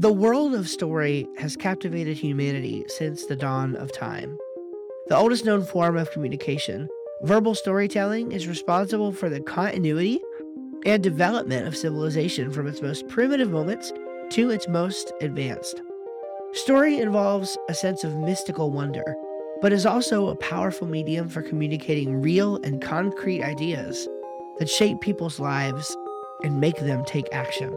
The world of story has captivated humanity since the dawn of time. The oldest known form of communication, verbal storytelling is responsible for the continuity and development of civilization from its most primitive moments to its most advanced. Story involves a sense of mystical wonder, but is also a powerful medium for communicating real and concrete ideas that shape people's lives and make them take action.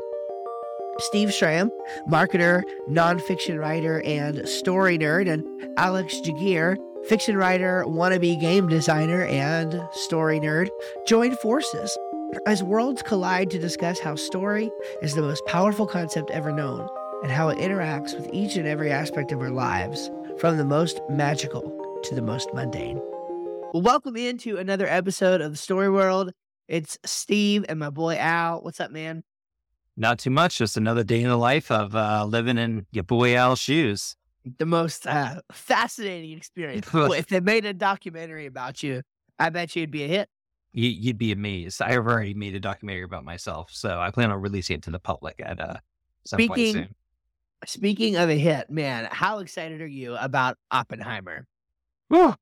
Steve Schramm, marketer, nonfiction writer, and story nerd, and Alex Jaguar, fiction writer, wannabe game designer, and story nerd, joined forces as worlds collide to discuss how story is the most powerful concept ever known and how it interacts with each and every aspect of our lives, from the most magical to the most mundane. Welcome into another episode of the Story World. It's Steve and my boy Al. What's up, man? Not too much. Just another day in the life of uh, living in your boy Al's shoes. The most uh, fascinating experience. If they made a documentary about you, I bet you'd be a hit. You, you'd be amazed. I've already made a documentary about myself, so I plan on releasing it to the public at uh, some point Speaking soon. speaking of a hit, man, how excited are you about Oppenheimer? Whew.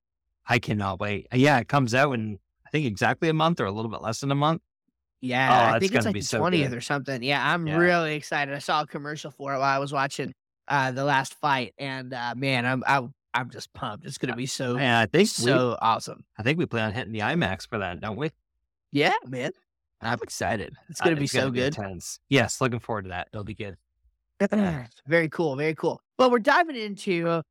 I cannot wait. Yeah, it comes out in I think exactly a month or a little bit less than a month. Yeah, Oh, I think it's like the twentieth good. or something. Yeah, I'm Yeah. really excited. I saw a commercial for it while I was watching uh, the last fight, and uh, man, I'm I, I'm just pumped. It's gonna be so And I think we, so awesome. I think we plan on hitting the IMAX for that, don't we? Yeah, man, I'm excited. It's gonna Uh, be so good. intense. Yes, looking forward to that. It'll be good. very cool, very cool. Well, we're diving into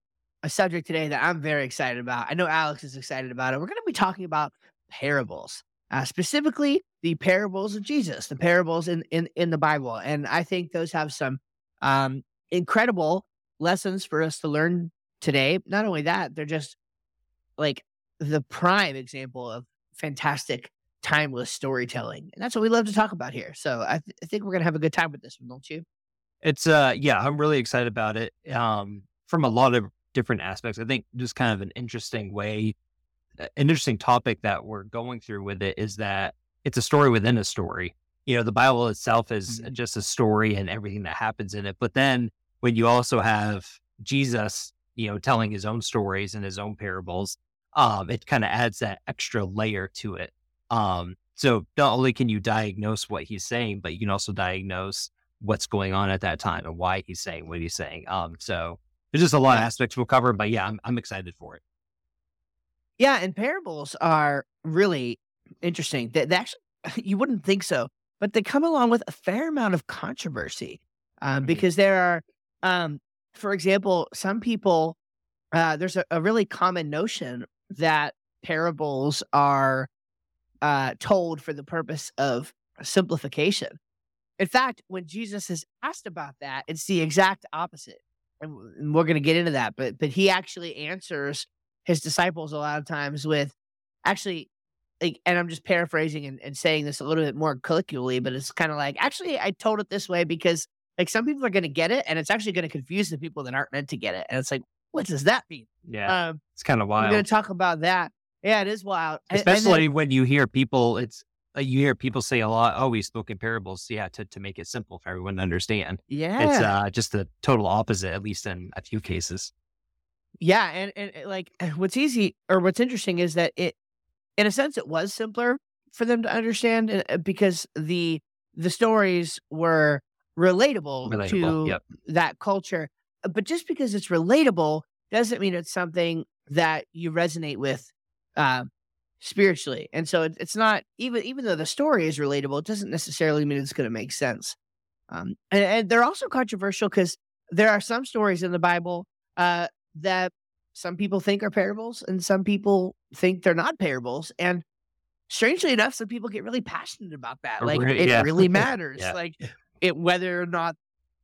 a subject today that I'm very excited about. I know Alex is excited about it. We're going to be talking about parables, uh, specifically the parables of Jesus, the parables in, in in the Bible, and I think those have some um, incredible lessons for us to learn today. Not only that, they're just like the prime example of fantastic timeless storytelling and that's what we love to talk about here so i, th- I think we're gonna have a good time with this one don't you It's uh yeah, I'm really excited about it. Um from a lot of different aspects. I think just kind of an interesting way an interesting topic that we're going through with it is that it's a story within a story. You know, the Bible itself is Mhm. just a story and everything that happens in it. But then when you also have Jesus, you know, telling his own stories and his own parables, um, it kind of adds that extra layer to it. Um, so not only can you diagnose what he's saying, but you can also diagnose what's going on at that time and why he's saying what he's saying. Um, so there's just a lot of aspects we'll cover, but yeah, I'm, I'm excited for it. Yeah, and parables are really interesting. They, they actually, you wouldn't think so, but they come along with a fair amount of controversy um, Mhm. because there are, um, for example, some people. Uh, there's a, a really common notion that parables are uh, told for the purpose of simplification. In fact, when Jesus is asked about that, it's the exact opposite, and, and we're going to get into that. But but he actually answers his disciples a lot of times with actually like and i'm just paraphrasing and, and saying this a little bit more colloquially but it's kind of like actually i told it this way because like some people are going to get it and it's actually going to confuse the people that aren't meant to get it and it's like what does that mean Yeah, um it's kind of wild. we're going to talk about that yeah it is wild and then- especially when you hear people. It's uh, you hear people say a lot. Oh, we spoke in parables. Yeah, to to make it simple for everyone to understand. yeah It's uh just the total opposite, at least in a few cases. Yeah, and, and and, like what's easy or what's interesting is that it, in a sense, it was simpler for them to understand uh, because the the stories were relatable, Relatable, to yep. that culture. But just because it's relatable doesn't mean it's something that you resonate with uh, spiritually. And so it, it's not even even though the story is relatable, it doesn't necessarily mean it's going to make sense. Um, and, and they're also controversial because there are some stories in the Bible uh, that some people think are parables and some people think they're not parables. And strangely enough, some people get really passionate about that. Like Right, it yeah. really matters. Yeah. Like it whether or not,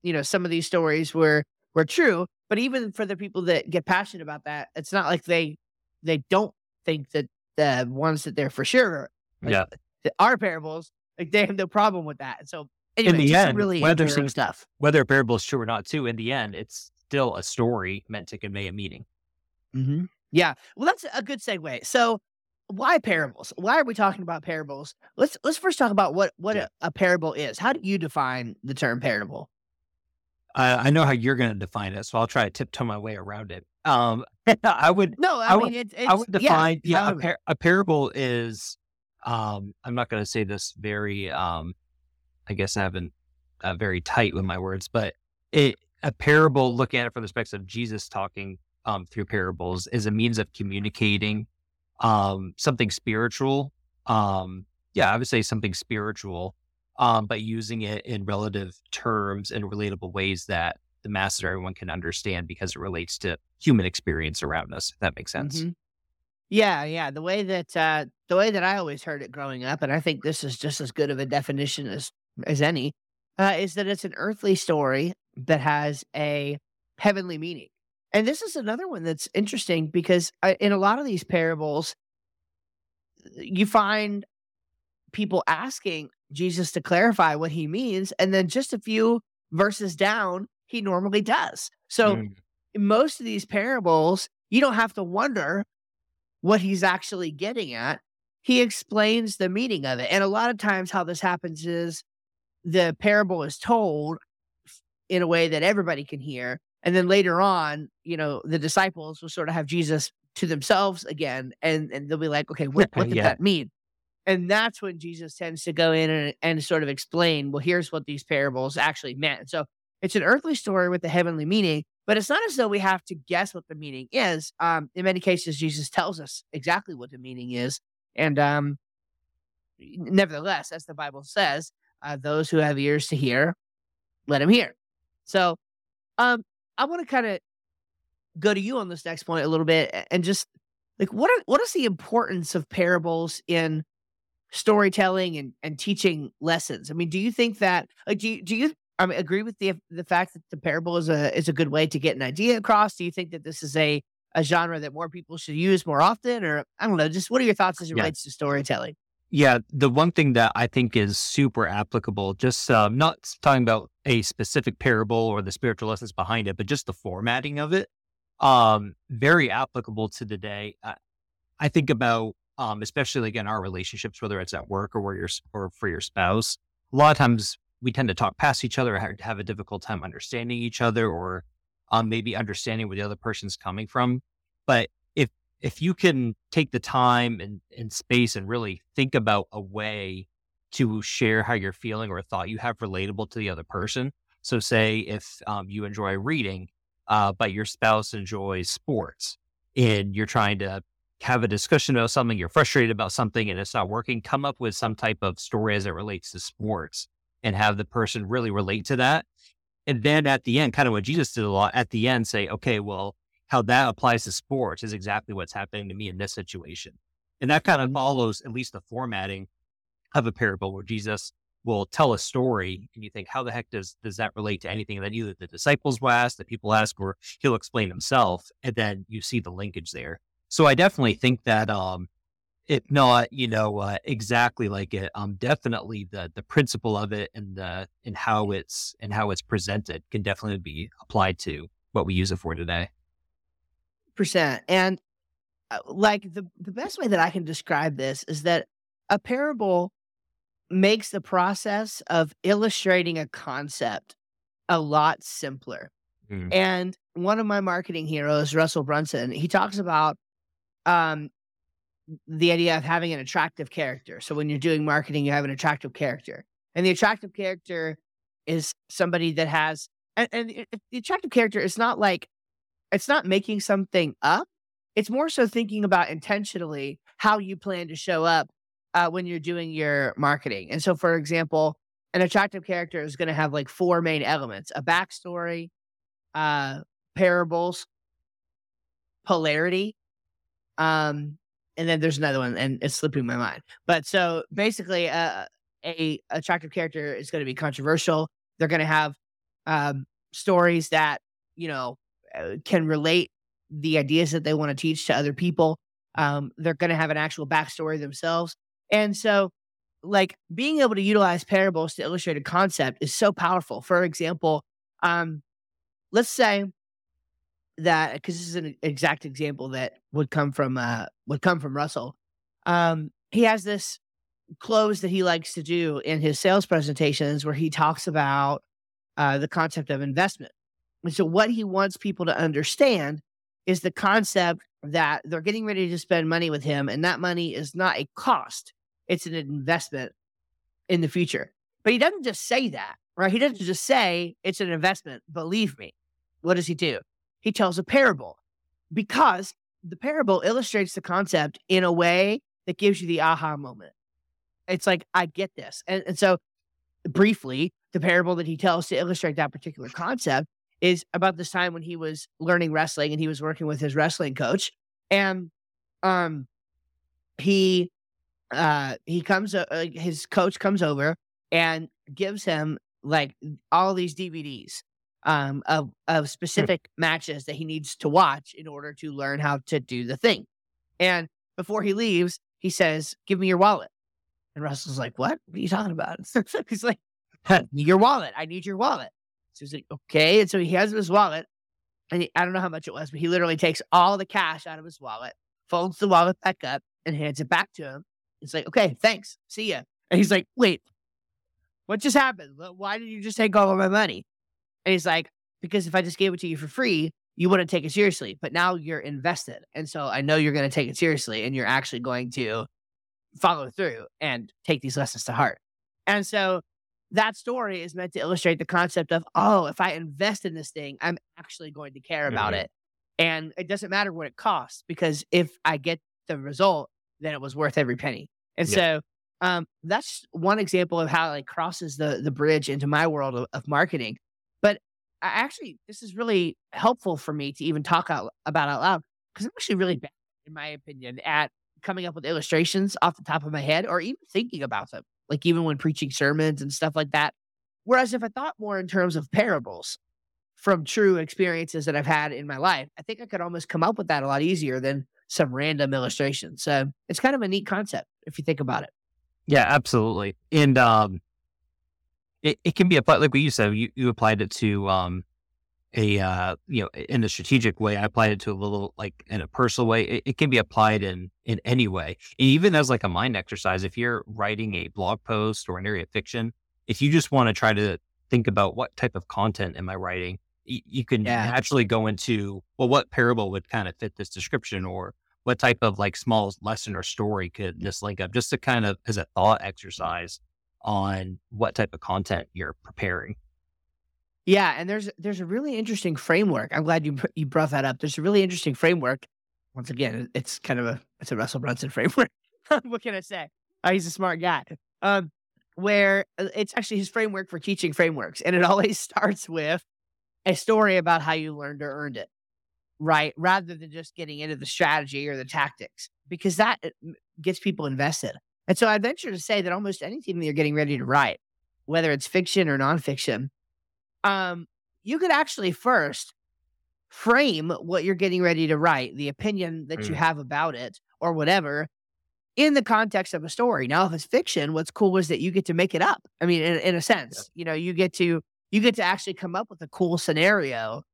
you know, some of these stories were were true. But even for the people that get passionate about that, it's not like they they don't think that the ones that they're for sure like, yeah. are parables, like they have no problem with that. So anyway, the end, really whether- stuff. Whether a parable is true or not, too, in the end, it's still a story meant to convey a meaning. Mm-hmm. Yeah. Well, that's a good segue. So, why parables? Why are we talking about parables? Let's let's first talk about what what Yeah. a, a parable is. How do you define the term parable? I, I know how you're going to define it, so I'll try to tiptoe my way around it. Um, I would, No, I, I mean would- it's, I would define, yeah, a, par- a parable is, um, I'm not going to say this very, um, I guess I haven't uh, very tight with my words, but it, a parable, looking at it from the perspective of Jesus talking um, through parables, is a means of communicating um, something spiritual. Um, yeah, I would say something spiritual, um, but using it in relative terms and relatable ways that the masses or everyone can understand because it relates to human experience around us. If that makes sense. Mhm. Yeah, yeah. The way that uh, the way that I always heard it growing up, and I think this is just as good of a definition as as any, uh, is that it's an earthly story that has a heavenly meaning. And this is another one that's interesting because uh, in a lot of these parables, you find people asking Jesus to clarify what he means, and then just a few verses down, he normally does. So Mm. most of these parables, you don't have to wonder what he's actually getting at. He explains the meaning of it. And a lot of times, how this happens is the parable is told in a way that everybody can hear. And then later on, you know, the disciples will sort of have Jesus to themselves again. And, and they'll be like, okay, what, what did Yeah. that mean? And that's when Jesus tends to go in and, and sort of explain, well, here's what these parables actually meant. So it's an earthly story with a heavenly meaning, but it's not as though we have to guess what the meaning is. Um, in many cases, Jesus tells us exactly what the meaning is. And um, nevertheless, as the Bible says, uh, those who have ears to hear, let him hear. So um, I want to kind of go to you on this next point a little bit and just like what are, what is the importance of parables in storytelling and, and teaching lessons? I mean, do you think that like do you, do you I mean, agree with the the fact that the parable is a is a good way to get an idea across? Do you think that this is a a genre that more people should use more often, or I don't know? Just what are your thoughts as it Yeah. relates to storytelling? Yeah, the one thing that I think is super applicable, just um, not talking about a specific parable or the spiritual lessons behind it, but just the formatting of it, um, very applicable to today. I, I think about, um, especially again, our relationships, whether it's at work or where you're, or for your spouse. A lot of times we tend to talk past each other, or have a difficult time understanding each other, or um, maybe understanding where the other person's coming from. But if you can take the time and, and space and really think about a way to share how you're feeling or a thought you have relatable to the other person. So, say if um, you enjoy reading, uh, but your spouse enjoys sports, and you're trying to have a discussion about something, you're frustrated about something, and it's not working, come up with some type of story as it relates to sports and have the person really relate to that. And then at the end, kind of what Jesus did a lot at the end, say, okay, well, how that applies to sports is exactly what's happening to me in this situation. And that kind of follows at least the formatting of a parable where Jesus will tell a story and you think, how the heck does does that relate to anything that either the disciples will ask, the people ask, or he'll explain himself, and then you see the linkage there. So I definitely think that um if not, you know, uh, exactly like it, um definitely the the principle of it and the and how it's and how it's presented can definitely be applied to what we use it for today. Percent. And uh, like the the best way that I can describe this is that a parable makes the process of illustrating a concept a lot simpler. Mm. And one of my marketing heroes, Russell Brunson, he talks about um the idea of having an attractive character. So when you're doing marketing, you have an attractive character. And the attractive character is somebody that has and, and it- it- the attractive character is not like it's not making something up. It's more so thinking about intentionally how you plan to show up uh, when you're doing your marketing. And so, for example, an attractive character is going to have like four main elements: a backstory, uh, parables, polarity, um, and then there's another one, and it's slipping my mind. But so basically, uh, a attractive character is going to be controversial. They're going to have um, stories that you know can relate the ideas that they want to teach to other people. Um, they're going to have an actual backstory themselves, and so like being able to utilize parables to illustrate a concept is so powerful. For example, um, let's say that because this is an exact example that would come from uh, would come from Russell. Um, he has this close that he likes to do in his sales presentations where he talks about uh, the concept of investment. And so, what he wants people to understand is the concept that they're getting ready to spend money with him, and that money is not a cost, it's an investment in the future. But he doesn't just say that, right? He doesn't just say it's an investment. Believe me. What does he do? He tells a parable because the parable illustrates the concept in a way that gives you the aha moment. It's like, I get this. And, and so, briefly, the parable that he tells to illustrate that particular concept is about this time when he was learning wrestling and he was working with his wrestling coach. And um, he uh he comes uh, his coach comes over and gives him like all these DVDs um of of specific matches that he needs to watch in order to learn how to do the thing. And before he leaves, he says, "Give me your wallet." And Russell's like, "What? What are you talking about?" he's like, "Your wallet. I need your wallet." So he's like, "Okay." And so he has his wallet, and he, I don't know how much it was, but he literally takes all the cash out of his wallet, folds the wallet back up, and hands it back to him. It's like, okay, thanks. See ya. And he's like, wait, what just happened? Why did you just take all of my money? And he's like, because if I just gave it to you for free, you wouldn't take it seriously. But now you're invested. And so I know you're going to take it seriously and you're actually going to follow through and take these lessons to heart. And so that story is meant to illustrate the concept of, oh, if I invest in this thing, I'm actually going to care about mm-hmm. it. And it doesn't matter what it costs because if I get the result, then it was worth every penny. And yeah. so um, that's one example of how it like crosses the the bridge into my world of, of marketing. But I actually, this is really helpful for me to even talk out about out loud because I'm actually really bad, in my opinion, at coming up with illustrations off the top of my head or even thinking about them, like even when preaching sermons and stuff like that. Whereas if I thought more in terms of parables from true experiences that I've had in my life, I think I could almost come up with that a lot easier than some random illustration. So it's kind of a neat concept if you think about it. Yeah, absolutely. And um, it, it can be applied like what you said. You, you applied it to um, a uh, you know in a strategic way. I applied it to a little like in a personal way. It, it can be applied in in any way, even as like a mind exercise. If you're writing a blog post or an area of fiction, if you just want to try to think about what type of content am I writing, you, you can yeah. naturally go into well, what parable would kind of fit this description, or what type of like small lesson or story could this link up just to kind of as a thought exercise on what type of content you're preparing yeah and there's there's a really interesting framework. I'm glad you you brought that up. There's a really interesting framework. Once again it's kind of a it's a russell brunson framework. What can i say? Oh, he's a smart guy. Um where uh, it's actually his framework for teaching frameworks and it always starts with a story about how you learned or earned it right? Rather than just getting into the strategy or the tactics, because that uh, gets people invested. And so I'd venture to say that almost anything that you're getting ready to write, whether it's fiction or nonfiction, um, you could actually first frame what you're getting ready to write, the opinion that mm. you have about it or whatever, in the context of a story. Now, if it's fiction, what's cool is that you get to make it up. I mean, in, in a sense, yeah. you know, you get to you get to actually come up with a cool scenario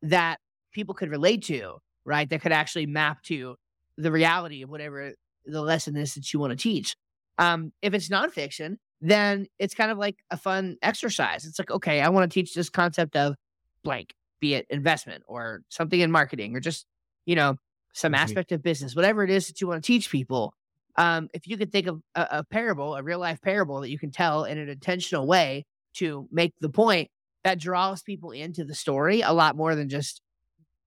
that people could relate to, right? That could actually map to the reality of whatever the lesson is that you want to teach. Um, if it's nonfiction, then it's kind of like a fun exercise. It's like, okay, I want to teach this concept of blank, be it investment or something in marketing or just, you know, some mm-hmm. aspect of business, whatever it is that you want to teach people. Um, if you could think of a, a parable, a real life parable that you can tell in an intentional way to make the point that draws people into the story a lot more than just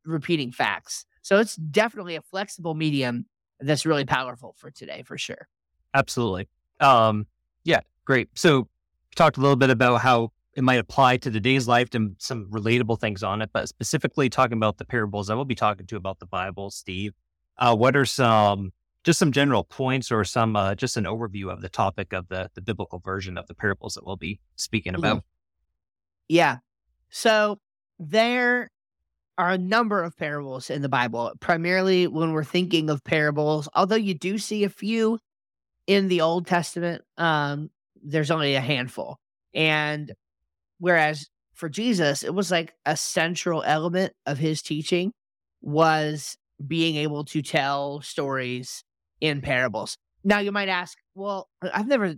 repeating facts. So it's definitely a flexible medium that's really powerful for today, for sure. Absolutely. Um, yeah, great. So talked a little bit about how it might apply to today's life and some relatable things on it, but specifically talking about the parables, I will be talking to about the Bible, Steve. Uh, what are some just some general points or some uh, just an overview of the topic of the the biblical version of the parables that we'll be speaking mm-hmm. about? Yeah. So there are a number of parables in the Bible, primarily when we're thinking of parables, although you do see a few in the Old Testament, um, there's only a handful. And whereas for Jesus, it was like a central element of his teaching was being able to tell stories in parables. Now you might ask, well, I've never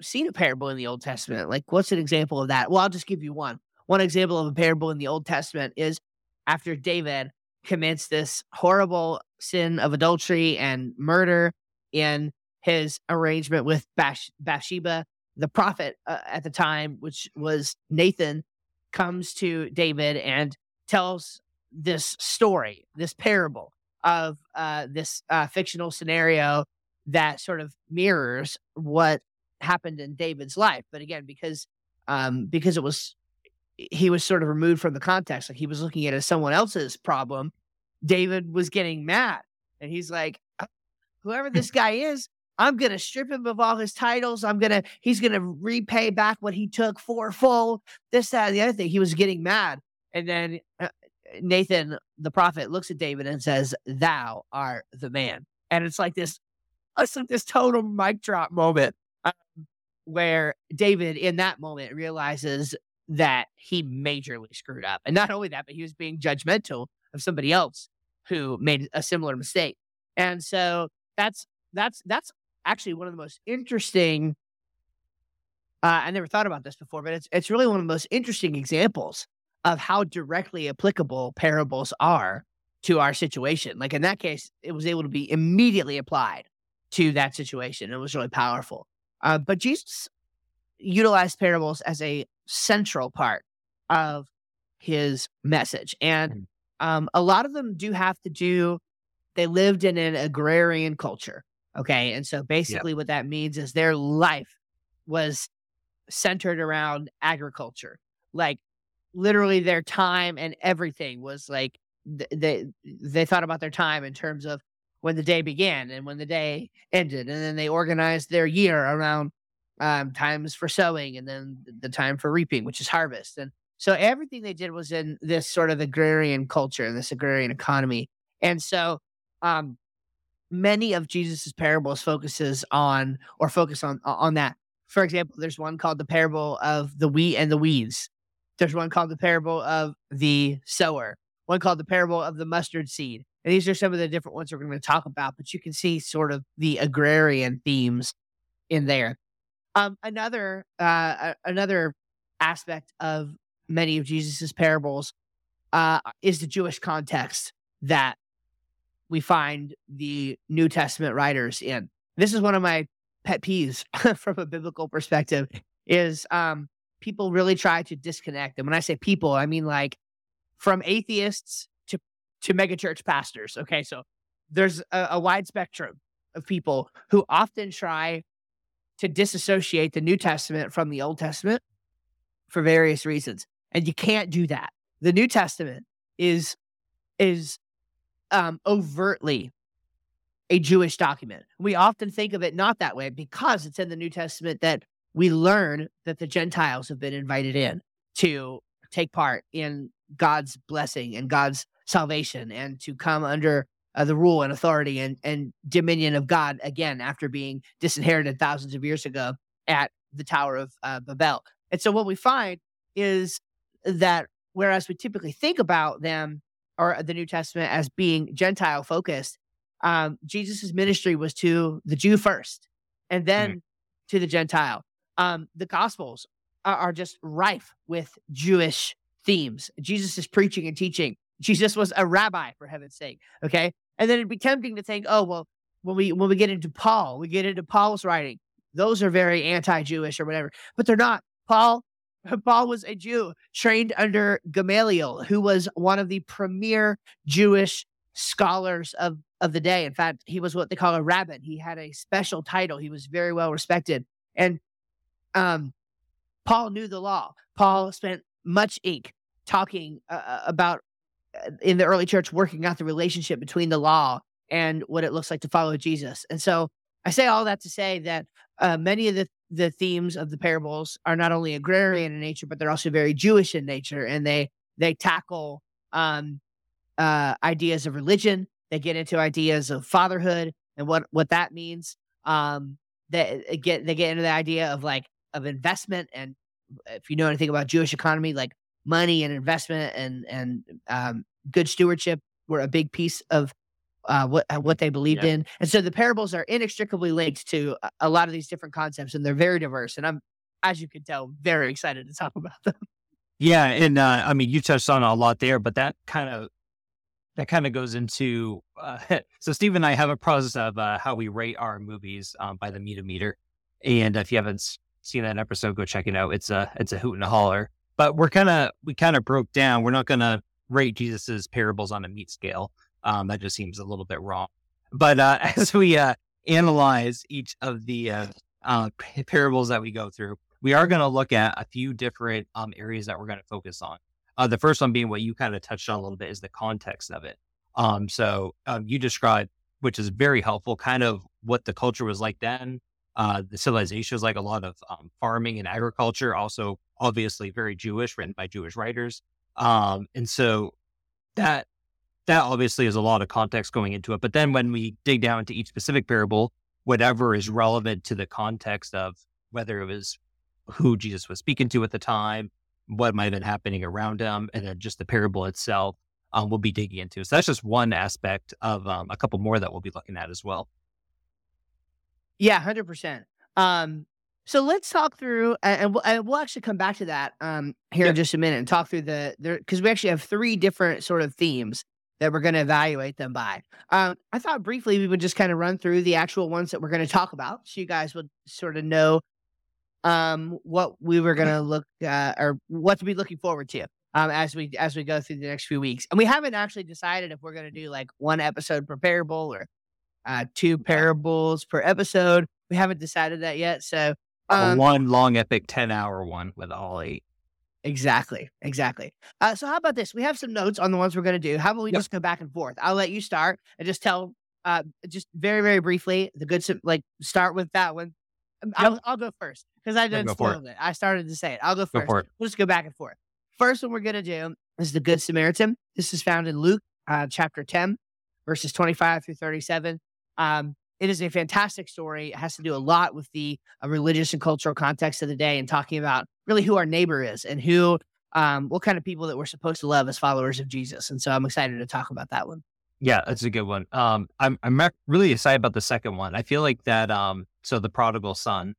seen a parable in the Old Testament. Like, what's an example of that? Well, I'll just give you one one example of a parable in the Old Testament is after David commits this horrible sin of adultery and murder in his arrangement with Bathsheba, the prophet uh, at the time, which was Nathan, comes to David and tells this story, this parable of uh, this uh, fictional scenario that sort of mirrors what happened in David's life. But again, because um, because it was he was sort of removed from the context, like he was looking at as someone else's problem. David was getting mad, and he's like, "Whoever this guy is, I'm gonna strip him of all his titles. I'm gonna he's gonna repay back what he took for full. This, that, and the other thing. He was getting mad, and then uh, Nathan, the prophet, looks at David and says, "Thou art the man." And it's like this, it's like this total mic drop moment um, where David, in that moment, realizes that he majorly screwed up, and not only that, but he was being judgmental of somebody else who made a similar mistake. And so that's that's that's actually one of the most interesting. Uh, I never thought about this before, but it's it's really one of the most interesting examples of how directly applicable parables are to our situation. Like in that case, it was able to be immediately applied to that situation. It was really powerful. Uh, but Jesus utilized parables as a central part of his message. And mm. um, a lot of them do have to do, they lived in an agrarian culture. Okay. And so basically, yep. what that means is their life was centered around agriculture. Like literally their time and everything was like they they thought about their time in terms of when the day began and when the day ended and then they organized their year around um, times for sowing and then the time for reaping which is harvest and so everything they did was in this sort of agrarian culture this agrarian economy and so um, many of jesus's parables focuses on or focus on on that for example there's one called the parable of the wheat and the weeds there's one called the parable of the sower, one called the parable of the mustard seed. And these are some of the different ones we're going to talk about, but you can see sort of the agrarian themes in there. Um, another uh, another aspect of many of Jesus's parables uh, is the Jewish context that we find the New Testament writers in. This is one of my pet peeves from a biblical perspective. Is um, people really try to disconnect. And when I say people, I mean like from atheists to to megachurch pastors. Okay, so there's a, a wide spectrum of people who often try to disassociate the New Testament from the Old Testament for various reasons. And you can't do that. The New Testament is is um, overtly a Jewish document. We often think of it not that way because it's in the New Testament that we learn that the Gentiles have been invited in to take part in God's blessing and God's salvation and to come under uh, the rule and authority and, and dominion of God again after being disinherited thousands of years ago at the Tower of uh, Babel. And so what we find is that whereas we typically think about them or the New Testament as being Gentile focused, um, Jesus' ministry was to the Jew first and then mm-hmm. to the Gentile um, the Gospels are, are just rife with Jewish themes. Jesus is preaching and teaching. Jesus was a rabbi, for heaven's sake. Okay. And then it'd be tempting to think, oh, well, when we when we get into Paul, we get into Paul's writing. Those are very anti-Jewish or whatever, but they're not. Paul Paul was a Jew trained under Gamaliel, who was one of the premier Jewish scholars of, of the day. In fact, he was what they call a rabban. He had a special title. He was very well respected. And um, Paul knew the law. Paul spent much ink talking uh, uh, about uh, in the early church working out the relationship between the law and what it looks like to follow Jesus. And so I say all that to say that uh, many of the the themes of the parables are not only agrarian in nature, but they're also very Jewish in nature, and they they tackle um, uh, ideas of religion. They get into ideas of fatherhood and what what that means. Um, they get they get into the idea of like of investment and if you know anything about Jewish economy, like money and investment and and um, good stewardship were a big piece of uh, what uh, what they believed yeah. in. And so the parables are inextricably linked to a lot of these different concepts, and they're very diverse. And I'm, as you can tell, very excited to talk about them. Yeah, and uh, I mean, you touched on a lot there, but that kind of that kind of goes into uh, so Steve and I have a process of uh, how we rate our movies um, by the meter meter, and if you haven't seen that episode, go check it out. It's a it's a hoot and a holler. But we're kind of we kind of broke down. We're not going to rate Jesus's parables on a meat scale. Um, that just seems a little bit wrong. But uh, as we uh, analyze each of the uh, uh, parables that we go through, we are going to look at a few different um, areas that we're going to focus on. Uh, the first one being what you kind of touched on a little bit is the context of it. Um, so um, you described, which is very helpful, kind of what the culture was like then. Uh, the civilization was like a lot of um, farming and agriculture, also obviously very Jewish, written by Jewish writers. Um, and so that that obviously is a lot of context going into it. But then when we dig down into each specific parable, whatever is relevant to the context of whether it was who Jesus was speaking to at the time, what might have been happening around him, and then just the parable itself, um, we'll be digging into. So that's just one aspect of um, a couple more that we'll be looking at as well. Yeah, hundred um, percent. So let's talk through, and we'll, and we'll actually come back to that um, here in just a minute and talk through the because we actually have three different sort of themes that we're going to evaluate them by. Um, I thought briefly we would just kind of run through the actual ones that we're going to talk about, so you guys would sort of know um, what we were going to look uh, or what to be looking forward to um, as we as we go through the next few weeks. And we haven't actually decided if we're going to do like one episode per parable or uh, two parables per episode. We haven't decided that yet. So um, one long epic ten hour one with all eight. Exactly, exactly. Uh, so how about this? We have some notes on the ones we're going to do. How about we yep. just go back and forth? I'll let you start and just tell, uh, just very very briefly the good like start with that one. Um, yep. I'll, I'll go first because I didn't spoil it. it. I started to say it. I'll go first. Go we'll just go back and forth. First one we're going to do is the Good Samaritan. This is found in Luke uh, chapter 10, verses 25 through 37. Um, it is a fantastic story. It has to do a lot with the uh, religious and cultural context of the day and talking about really who our neighbor is and who, um, what kind of people that we're supposed to love as followers of Jesus. And so I'm excited to talk about that one. Yeah, that's a good one. Um, I'm I'm really excited about the second one. I feel like that. Um, so the prodigal son,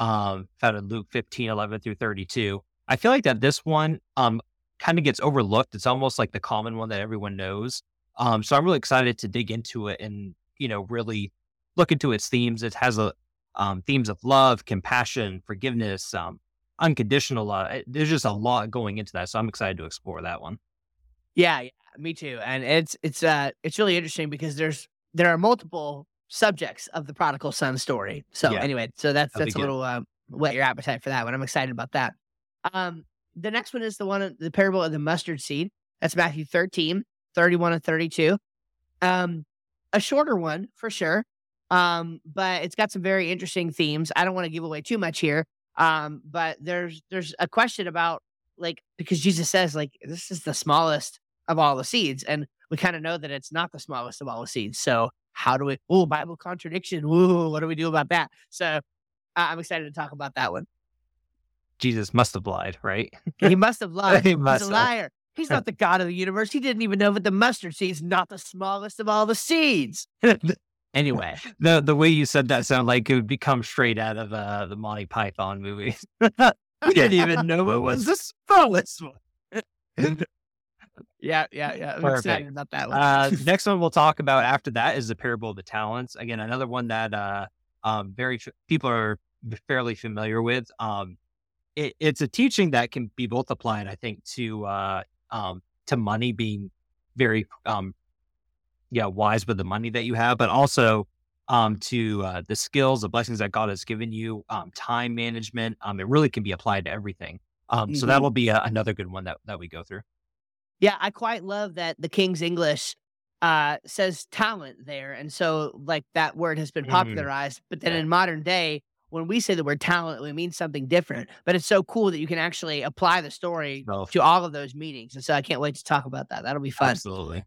um, found in Luke 15, 11 through 32. I feel like that this one um, kind of gets overlooked. It's almost like the common one that everyone knows. Um, so I'm really excited to dig into it and, you know, really look into its themes. It has a um, themes of love, compassion, forgiveness, um, unconditional love. There's just a lot going into that. So I'm excited to explore that one. Yeah, yeah, me too. And it's it's uh it's really interesting because there's there are multiple subjects of the prodigal son story. So yeah. anyway, so that's That'll that's a little uh, whet your appetite for that one. I'm excited about that. Um, the next one is the one the parable of the mustard seed. That's Matthew 13, 31 and 32. Um, a shorter one for sure. Um, but it's got some very interesting themes. I don't want to give away too much here. Um, but there's there's a question about like because Jesus says like this is the smallest of all the seeds, and we kind of know that it's not the smallest of all the seeds. So how do we, oh, Bible contradiction. Ooh, what do we do about that? So uh, I'm excited to talk about that one. Jesus must have lied, right? he must have lied. he must He's a liar. He's not the God of the universe. He didn't even know that the mustard seed is not the smallest of all the seeds. anyway, the the way you said that sounded like it would become straight out of uh, the Monty Python movies. we didn't even know it was the smallest one. Yeah, yeah, yeah. I'm Perfect. excited about that one. uh, next one we'll talk about after that is the parable of the talents. Again, another one that uh, um, very f- people are fairly familiar with. Um, it, it's a teaching that can be both applied, I think, to uh, um, to money being very um, yeah wise with the money that you have, but also um, to uh, the skills, the blessings that God has given you, um, time management. Um, it really can be applied to everything. Um, mm-hmm. So that will be a, another good one that that we go through. Yeah, I quite love that the King's English uh, says talent there. And so, like, that word has been mm-hmm. popularized. Mm. But then in modern day, when we say the word talent, we mean something different. But it's so cool that you can actually apply the story oh. to all of those meetings. And so I can't wait to talk about that. That'll be fun. Absolutely.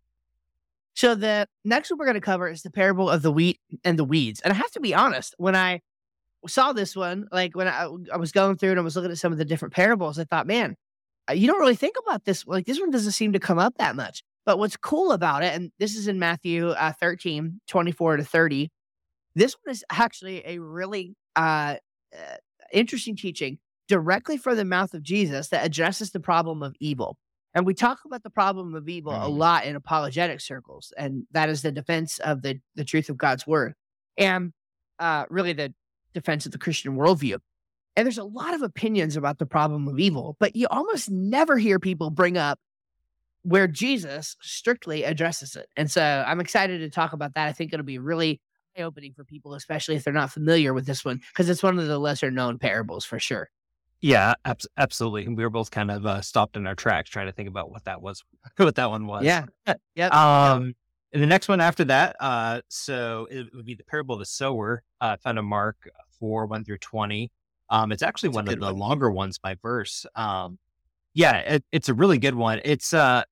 So the next one we're going to cover is the parable of the wheat and the weeds. And I have to be honest, when I saw this one, like when I, I was going through and I was looking at some of the different parables, I thought, man, uh, you don't really think about this. Like this one doesn't seem to come up that much. But what's cool about it, and this is in Matthew uh, 13, 24 to 30, this one is actually a really uh, uh, interesting teaching directly from the mouth of Jesus that addresses the problem of evil. And we talk about the problem of evil a Mhm. lot in apologetic circles, and that is the defense of the, the truth of God's word and uh, really the defense of the Christian worldview. And there's a lot of opinions about the problem of evil, but you almost never hear people bring up where Jesus strictly addresses it. And so I'm excited to talk about that. I think it'll be really eye opening for people, especially if they're not familiar with this one, because it's one of the lesser known parables for sure. Yeah, abs- absolutely. And we were both kind of uh, stopped in our tracks trying to think about what that was, what that one was. Yeah. Yeah. Um, and the next one after that, uh, so it would be the parable of the sower, uh, found in Mark four one through twenty. Um, it's actually one of the one. longer ones by verse. Um, yeah, it, it's a really good one. It's uh,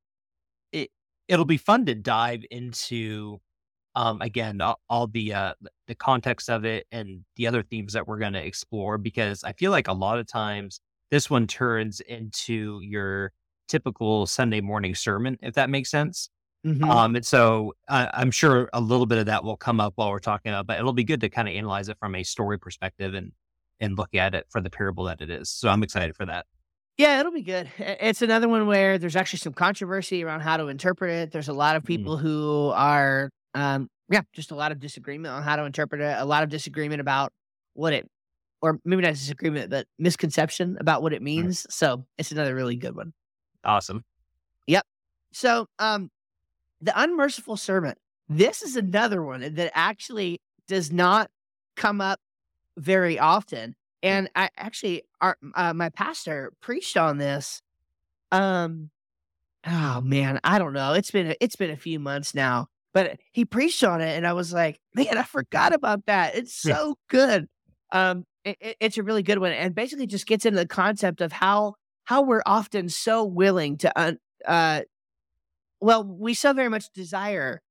it it'll be fun to dive into, um, again all, all the uh the context of it and the other themes that we're going to explore because I feel like a lot of times this one turns into your typical Sunday morning sermon, if that makes sense. Mhm. Um, and so uh, I'm sure a little bit of that will come up while we're talking about, but it'll be good to kind of analyze it from a story perspective and and look at it for the parable that it is. So I'm excited for that. Yeah, it'll be good. It's another one where there's actually some controversy around how to interpret it. There's a lot of Mm. people who are, um, yeah, just a lot of disagreement on how to interpret it. A lot of disagreement about what it, or maybe not disagreement, but misconception about what it means. So it's another really good one. Awesome. Yep. So, um, the unmerciful servant. This is another one that actually does not come up very often. And I actually, our, uh, my pastor preached on this. Um, oh man, I don't know. It's been a, it's been a few months now, but he preached on it, and I was like, man, I forgot about that. It's so good. Um, it- it's a really good one, and basically just gets into the concept of how how we're often so willing to un, uh well, we so very much desire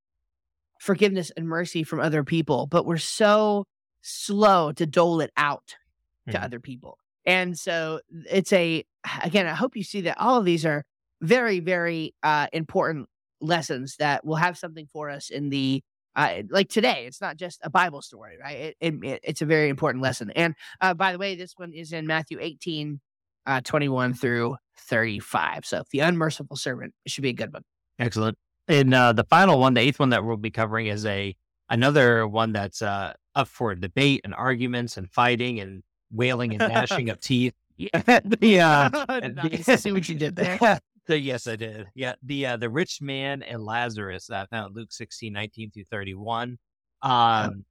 forgiveness and mercy from other people, but we're so slow to dole it out to Mhm. other people. And so it's a again, I hope you see that all of these are very, very uh important lessons that will have something for us in the uh, like today, it's not just a Bible story, right? It, it, it's a very important lesson. And uh, by the way, this one is in Matthew 18, uh, 21 through 35. So the unmerciful servant should be a good one. Excellent. And uh, the final one, the eighth one that we'll be covering is a another one that's uh, up for debate and arguments and fighting and wailing and gnashing of teeth. Yeah, the, uh, the- nice. I see what you did there. the, yes, I did. Yeah, the uh, the rich man and Lazarus that I found Luke 16, 19 through 31. Um,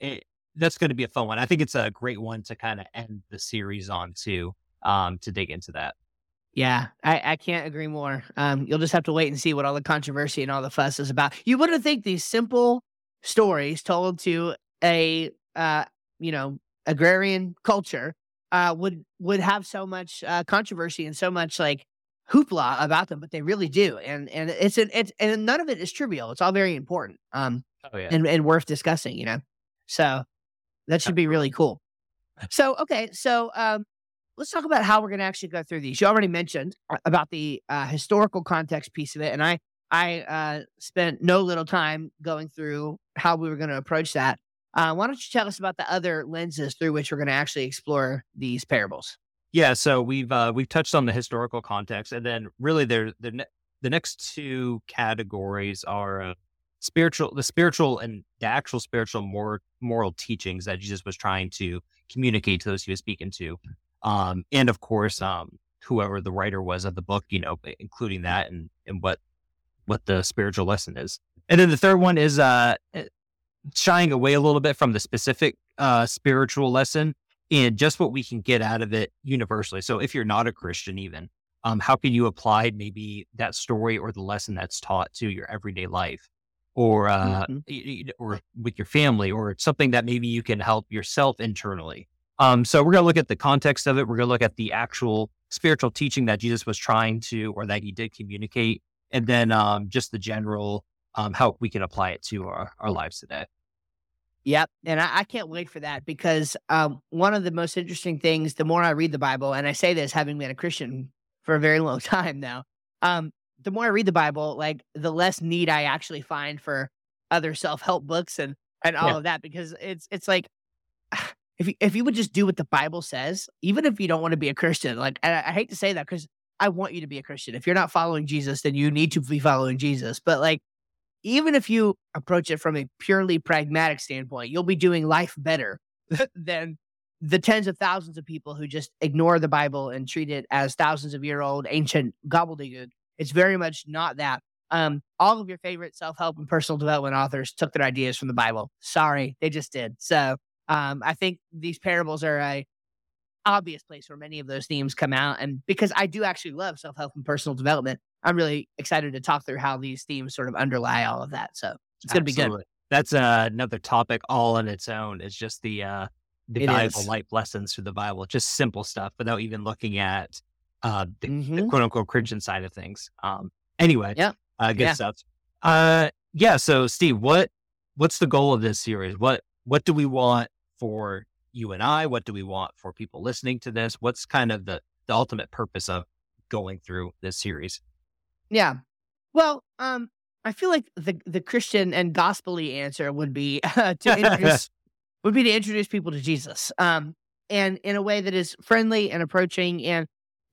it, that's going to be a fun one. I think it's a great one to kind of end the series on too. Um, to dig into that. Yeah, I, I can't agree more. Um, you'll just have to wait and see what all the controversy and all the fuss is about. You wouldn't think these simple stories told to a uh, you know agrarian culture uh, would would have so much uh, controversy and so much like hoopla about them, but they really do. And and it's an it's and none of it is trivial. It's all very important. Um, Oh yeah. and, and worth discussing, you know? So that should be really cool. So, okay. So, um, let's talk about how we're going to actually go through these. You already mentioned about the uh, historical context piece of it. And I, I uh, spent no little time going through how we were going to approach that. Uh, why don't you tell us about the other lenses through which we're going to actually explore these parables? Yeah, so we've uh, we've touched on the historical context, and then really there the ne- the next two categories are uh, spiritual, the spiritual and the actual spiritual moral moral teachings that Jesus was trying to communicate to those he was speaking to, um, and of course, um, whoever the writer was of the book, you know, including that and and what what the spiritual lesson is, and then the third one is uh, eh, shying away a little bit from the specific uh, spiritual lesson and just what we can get out of it universally. So if you're not a Christian, even, um, how can you apply maybe that story or the lesson that's taught to your everyday life, or uh, Mhm. y- or with your family, or something that maybe you can help yourself internally. Um, so we're gonna look at the context of it. We're gonna look at the actual spiritual teaching that Jesus was trying to, or that he did communicate, and then um, just the general um, how we can apply it to our, our lives today. Yep. And I, I can't wait for that because um, one of the most interesting things, the more I read the Bible, and I say this having been a Christian for a very long time now, um, the more I read the Bible, like the less need I actually find for other self help books and and all Yeah. of that because it's it's like if you, if you would just do what the Bible says, even if you don't want to be a Christian, like I, I hate to say that because I want you to be a Christian. If you're not following Jesus, then you need to be following Jesus. But like, even if you approach it from a purely pragmatic standpoint, you'll be doing life better than the tens of thousands of people who just ignore the Bible and treat it as thousands of year old ancient gobbledygook. It's very much not that. Um, all of your favorite self help and personal development authors took their ideas from the Bible. Sorry, they just did. So um, I think these parables are a obvious place where many of those themes come out. And because I do actually love self help and personal development, I'm really excited to talk through how these themes sort of underlie all of that. So it's going to be good. That's uh, another topic all on its own. It's just the uh, the valuable life lessons through the Bible, just simple stuff without even looking at uh, the, mm-hmm. the quote unquote Christian side of things. Um, anyway, yeah, uh, good yeah. stuff. Uh, yeah. So, Steve, what what's the goal of this series? What what do we want for you and I? What do we want for people listening to this? What's kind of the the ultimate purpose of going through this series? Yeah. Well, um, I feel like the the Christian and gospelly answer would be uh, to introduce would be to introduce people to Jesus, um, and in a way that is friendly and approaching, and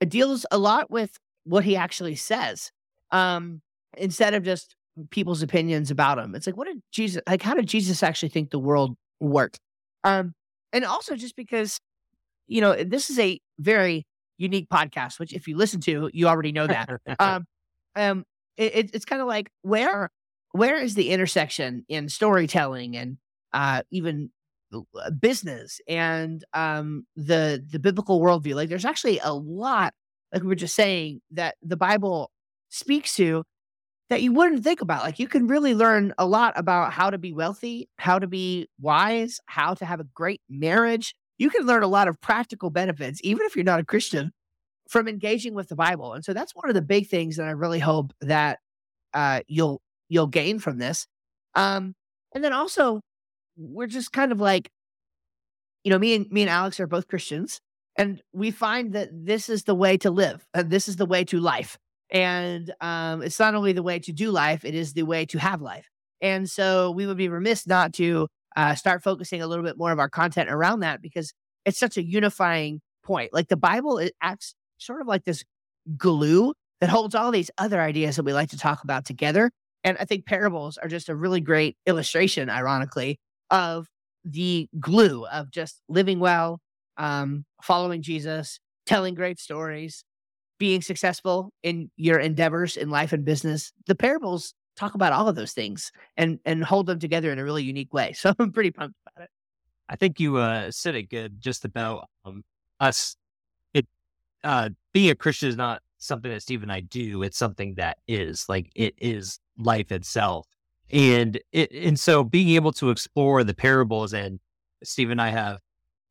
deals a lot with what he actually says, um, instead of just people's opinions about him. It's like, what did Jesus like? How did Jesus actually think the world worked? Um, and also just because, you know, this is a very unique podcast, which if you listen to, you already know that. um, um, it, it's kind of like where where is the intersection in storytelling and uh, even uh, business and um, the the biblical worldview? Like, there's actually a lot, like we were just saying, that the Bible speaks to that you wouldn't think about. Like, you can really learn a lot about how to be wealthy, how to be wise, how to have a great marriage. You can learn a lot of practical benefits, even if you're not a Christian, from engaging with the Bible. And so that's one of the big things that I really hope that uh, you'll you'll gain from this. Um, and then also, we're just kind of like, you know, me and me and Alex are both Christians, and we find that this is the way to live, and this is the way to life. And um, it's not only the way to do life; it is the way to have life. And so we would be remiss not to uh, start focusing a little bit more of our content around that because it's such a unifying point. Like the Bible, acts sort of like this glue that holds all these other ideas that we like to talk about together. And I think parables are just a really great illustration, ironically, of the glue of just living well, um, following Jesus, telling great stories, being successful in your endeavors in life and business. The parables talk about all of those things and and hold them together in a really unique way. So I'm pretty pumped about it. I think you uh, said it good just about um, us uh, being a Christian is not something that Steve and I do. It's something that is like it is life itself. And it, and so being able to explore the parables and Steve and I have,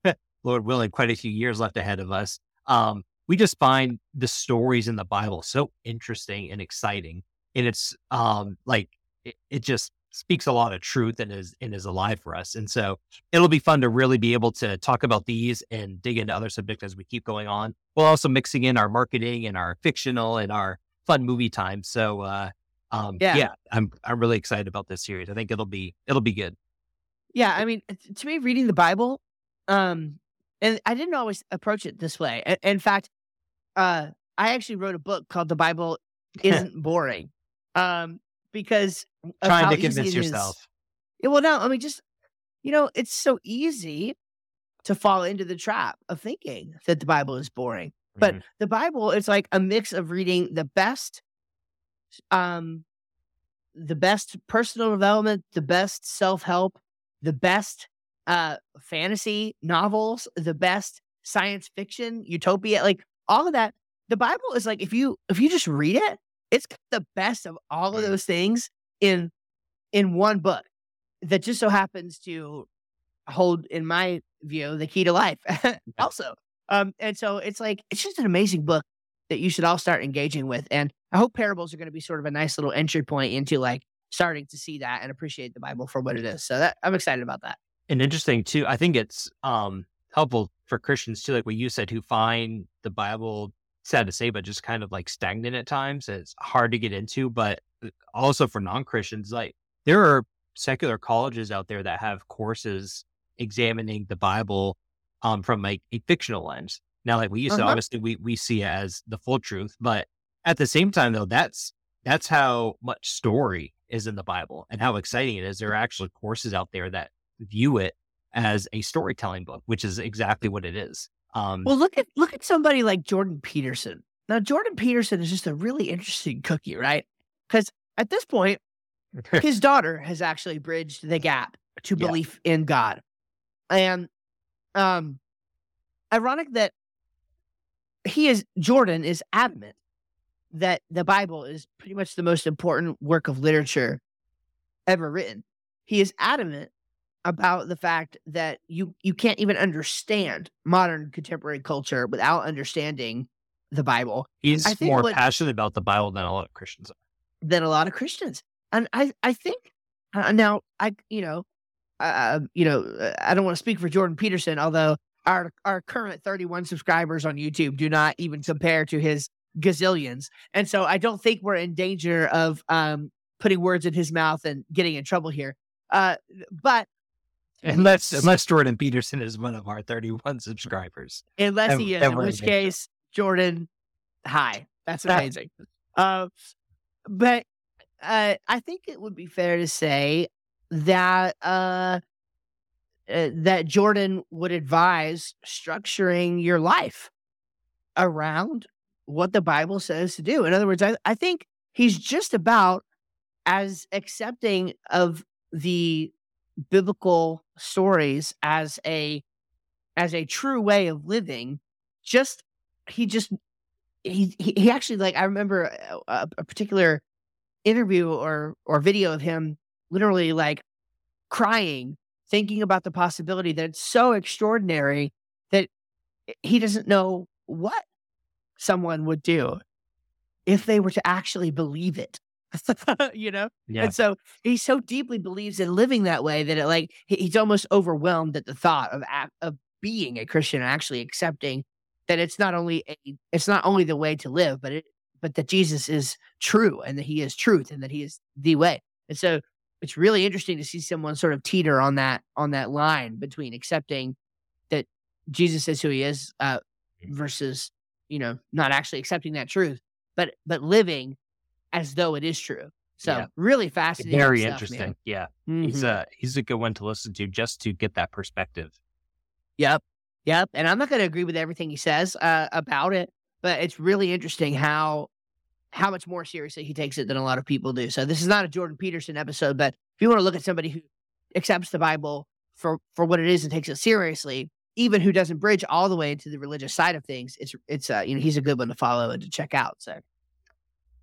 Lord willing, quite a few years left ahead of us. Um, we just find the stories in the Bible so interesting and exciting. And it's um like it, it just speaks a lot of truth and is and is alive for us. And so it'll be fun to really be able to talk about these and dig into other subjects as we keep going on. We'll also mixing in our marketing and our fictional and our fun movie time. So uh um yeah. yeah, I'm I'm really excited about this series. I think it'll be it'll be good. Yeah, I mean to me reading the Bible, um and I didn't always approach it this way. In fact, uh I actually wrote a book called The Bible Isn't Boring. Um because trying to convince yourself. Yeah, well, no, I mean, just you know, it's so easy to fall into the trap of thinking that the Bible is boring. But mm-hmm. the Bible is like a mix of reading the best, um, the best personal development, the best self help, the best uh fantasy novels, the best science fiction, utopia, like all of that. The Bible is like if you if you just read it, it's the best of all of those things in in one book that just so happens to hold, in my view, the key to life. also, um, and so it's like it's just an amazing book that you should all start engaging with. And I hope parables are going to be sort of a nice little entry point into like starting to see that and appreciate the Bible for what it is. So that I'm excited about that. And interesting too. I think it's um helpful for Christians too, like what you said, who find the Bible sad to say, but just kind of like stagnant at times. It's hard to get into, but uh, also for non Christians, like there are secular colleges out there that have courses examining the Bible um, from like a fictional lens. Now, like we used to, Uh-huh. obviously, we we see it as the full truth, but at the same time, though, that's that's how much story is in the Bible and how exciting it is. There are actually courses out there that view it as a storytelling book, which is exactly what it is. Um, Well, look at look at somebody like Jordan Peterson. Now, Jordan Peterson is just a really interesting cookie, right? Because at this point, his daughter has actually bridged the gap to Yeah. belief in God, and um, ironic that he is Jordan is adamant that the Bible is pretty much the most important work of literature ever written. He is adamant about the fact that you you can't even understand modern contemporary culture without understanding the Bible he's more what- passionate about the Bible than a lot of Christians are. than a lot of Christians. And I I think uh, now I you know uh, you know uh, I don't want to speak for Jordan Peterson, although our our current 31 subscribers on YouTube do not even compare to his gazillions, and so I don't think we're in danger of um putting words in his mouth and getting in trouble here. Uh, but Unless unless Jordan Peterson is one of our 31 subscribers. unless he is, in which case, Jordan, hi, that's amazing. uh, but uh, I think it would be fair to say that uh, uh, that Jordan would advise structuring your life around what the Bible says to do. In other words, I, I think he's just about as accepting of the biblical stories as a as a true way of living just he just he he, actually like i remember a, a, a particular interview or or video of him literally like crying thinking about the possibility that it's so extraordinary that he doesn't know what someone would do if they were to actually believe it you know Yeah. and so he so deeply believes in living that way that it like he's almost overwhelmed at the thought of of being a Christian and actually accepting that it's not only a it's not only the way to live, but it but that Jesus is true and that he is truth and that he is the way. And so it's really interesting to see someone sort of teeter on that on that line between accepting that Jesus is who he is uh, versus you know not actually accepting that truth, but but living as though it is true. So Yeah. really fascinating. Very stuff, interesting. man. Yeah. Mhm. He's a he's a good one to listen to just to get that perspective. Yep. Yep. And I'm not going to agree with everything he says uh, about it, but it's really interesting how how much more seriously he takes it than a lot of people do. So this is not a Jordan Peterson episode, but if you want to look at somebody who accepts the Bible for for what it is and takes it seriously, even who doesn't bridge all the way into the religious side of things, it's it's uh, you know he's a good one to follow and to check out. So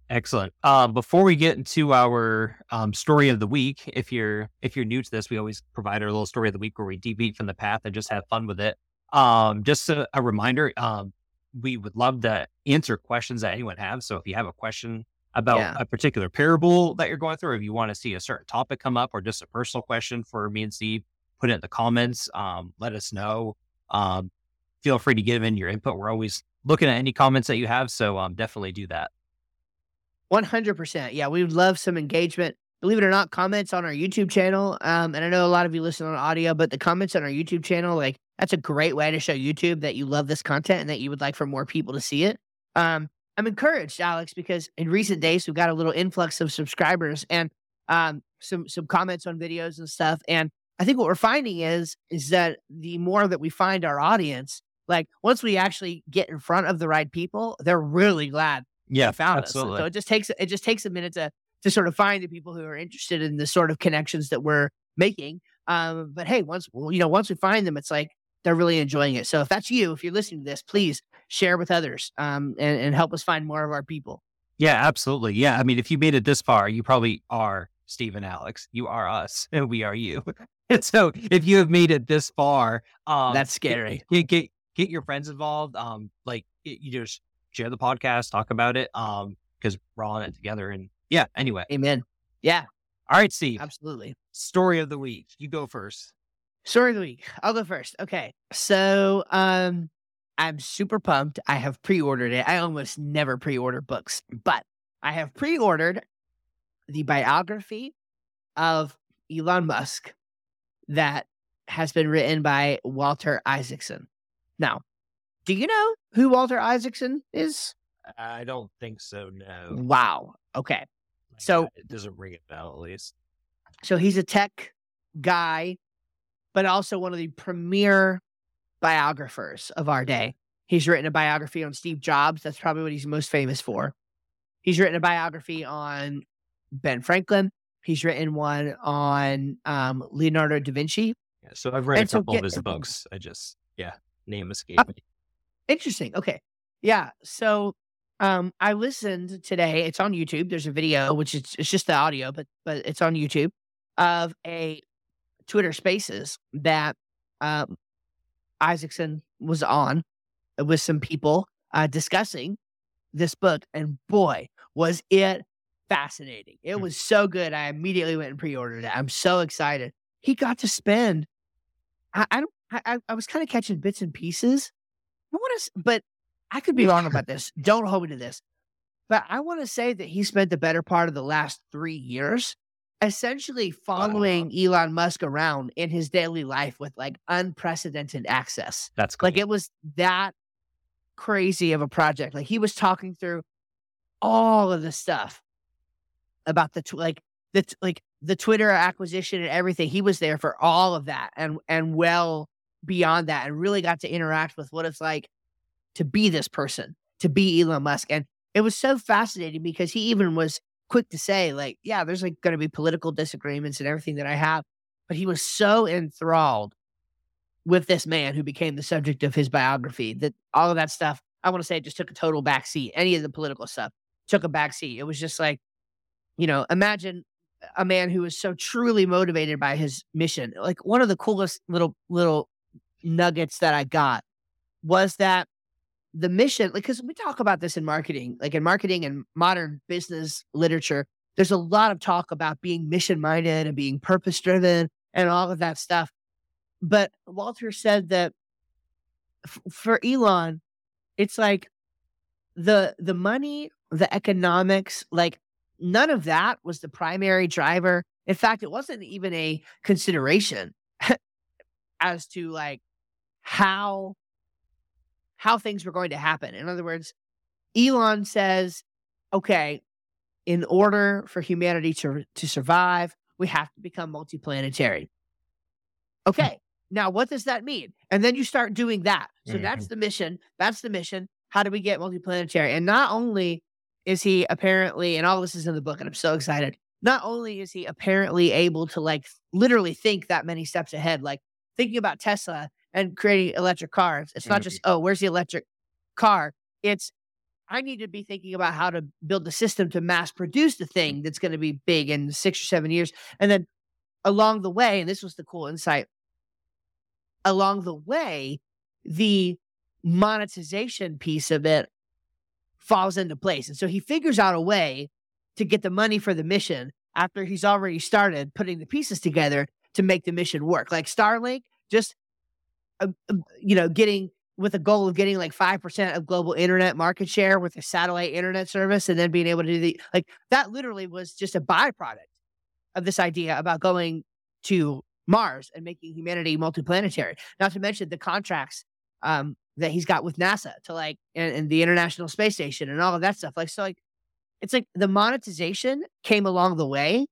Excellent. Um, before we get into our um, story of the week, if you're if you're new to this, we always provide our little story of the week where we deviate from the path and just have fun with it. Um, just a, a reminder, um, we would love to answer questions that anyone has. So if you have a question about Yeah. a particular parable that you're going through, or if you want to see a certain topic come up, or just a personal question for me and Steve, put it in the comments. Um, let us know. Um, feel free to give in your input. We're always looking at any comments that you have, so um, definitely do that. One hundred percent. Yeah, we would love some engagement. Believe it or not, comments on our YouTube channel. Um, and I know a lot of you listen on audio, but the comments on our YouTube channel, like that's a great way to show YouTube that you love this content and that you would like for more people to see it. Um, I'm encouraged, Alex, because in recent days we've got a little influx of subscribers and um some some comments on videos and stuff. And I think what we're finding is is that the more that we find our audience, like once we actually get in front of the right people, they're really glad Yeah, found absolutely. us. So it just takes it just takes a minute to to sort of find the people who are interested in the sort of connections that we're making. Um, but hey, once well, you know, once we find them, it's like they're really enjoying it. So if that's you, if you're listening to this, please share with others um, and, and help us find more of our people. Yeah, absolutely. Yeah. I mean, if you made it this far, you probably are Steve and Alex. You are us and we are you. And so if you have made it this far, um, That's scary. Get, get, get your friends involved. Um, like you just share the podcast, talk about it. Um, cause we're all in it together. And yeah, anyway. Amen. Yeah, All right, Steve, absolutely. story of the week. You go first. Story of the week. I'll go first. Okay. So um I'm super pumped. I have pre-ordered it. I almost never pre-order books, but I have pre-ordered the biography of Elon Musk that has been written by Walter Isaacson. Now, do you know who Walter Isaacson is? I don't think so. No. Wow. Okay. So it doesn't ring a bell, at least. So he's a tech guy, but also one of the premier biographers of our day. He's written a biography on Steve Jobs. That's probably what he's most famous for. He's written a biography on Ben Franklin. He's written one on um, Leonardo da Vinci. Yeah, so I've read and a couple so get, of his books. I just, yeah, name escaped uh, me. Interesting. Okay. Yeah. So um, I listened today. It's on YouTube. There's a video, which is it's just the audio, but but it's on YouTube of a Twitter Spaces that um, Isaacson was on with some people uh, discussing this book, and boy, was it fascinating! It hmm. was so good. I immediately went and pre-ordered it. I'm so excited. He got to spend. I, I don't. I, I was kind of catching bits and pieces. I want to, but I could be wrong about this. Don't hold me to this. But I want to say that he spent the better part of the last three years essentially following wow. Elon Musk around in his daily life with like unprecedented access. That's cool. like it was that crazy of a project. Like he was talking through all of the stuff about the tw- like the t- like the Twitter acquisition and everything. He was there for all of that and and well beyond that and really got to interact with what it's like to be this person, to be Elon Musk. And it was so fascinating because he even was quick to say, like, yeah, there's like going to be political disagreements and everything that I have. But he was so enthralled with this man who became the subject of his biography that all of that stuff, I want to say, just took a total backseat. Any of the political stuff took a backseat. It was just like, you know, imagine a man who was so truly motivated by his mission. Like one of the coolest little little nuggets that I got was that the mission, like, because we talk about this in marketing, like in marketing and modern business literature, there's a lot of talk about being mission minded and being purpose driven and all of that stuff. But Walter said that f- for Elon, it's like the the money, the economics, like none of that was the primary driver. In fact, it wasn't even a consideration as to like how how things were going to happen. In other words, Elon says, okay, in order for humanity to, to survive, we have to become multiplanetary. Okay, now what does that mean? And then you start doing that. So mm-hmm. that's the mission. That's the mission. How do we get multiplanetary? And not only is he apparently, and all this is in the book, and I'm so excited. Not only is he apparently able to like literally think that many steps ahead, like thinking about Tesla and creating electric cars. It's not just, mm-hmm. oh, where's the electric car? It's, I need to be thinking about how to build the system to mass produce the thing that's going to be big in six or seven years. And then along the way, and this was the cool insight, along the way, the monetization piece of it falls into place. And so he figures out a way to get the money for the mission after he's already started putting the pieces together to make the mission work. Like Starlink, just you know, getting with a goal of getting like 5% of global internet market share with a satellite internet service and then being able to do the like that literally was just a byproduct of this idea about going to Mars and making humanity multiplanetary. Not to mention the contracts um, that he's got with NASA to like and, and the International Space Station and all of that stuff. Like so like it's like the monetization came along the way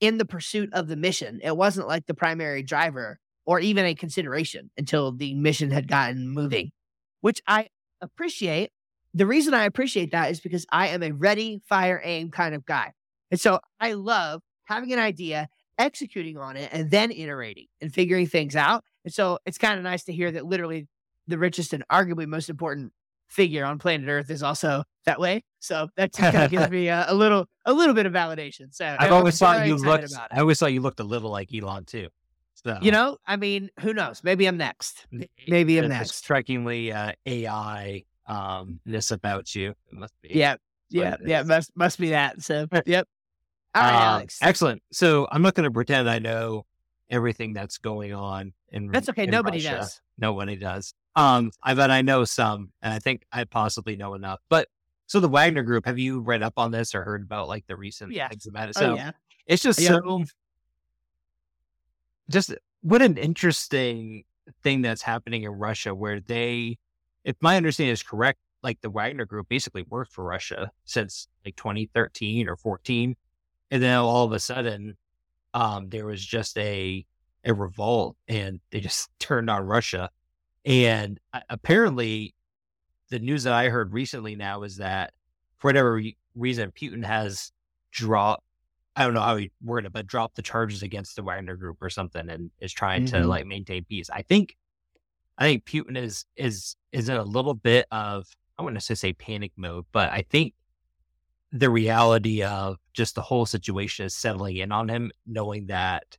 in the pursuit of the mission. It wasn't like the primary driver or even a consideration until the mission had gotten moving, which I appreciate. The reason I appreciate that is because I am a ready, fire, aim kind of guy. And so I love having an idea, executing on it, and then iterating and figuring things out. And so it's kind of nice to hear that literally the richest and arguably most important figure on planet Earth is also that way. So that kind of gives me a, a, little a little bit of validation. So I've always thought you looked. I always thought you looked a little like Elon too. So you know, I mean, who knows? Maybe I'm next. Maybe I'm next. Strikingly uh, AI um this about you. It must be. Yeah, yeah, yeah. Must must be that. So yep. All right, uh, Alex. Excellent. So I'm not going to pretend I know everything that's going on in. That's okay. In Nobody Russia. does. Nobody does. Um, I bet I know some, and I think I possibly know enough. But so the Wagner Group, have you read up on this or heard about like the recent yeah. things about it? Oh, so oh, yeah. it's just yeah. so just what an interesting thing that's happening in Russia where they, if my understanding is correct, like the Wagner group basically worked for Russia since like 2013 or 14. And then all of a sudden, um, there was just a, a revolt and they just turned on Russia. And apparently, the news that I heard recently now is that for whatever re- reason, Putin has dropped I don't know how he worded it, but dropped the charges against the Wagner group or something and is trying mm-hmm. to like maintain peace. I think I think Putin is is is in a little bit of I wouldn't necessarily say panic mode, but I think the reality of just the whole situation is settling in on him, knowing that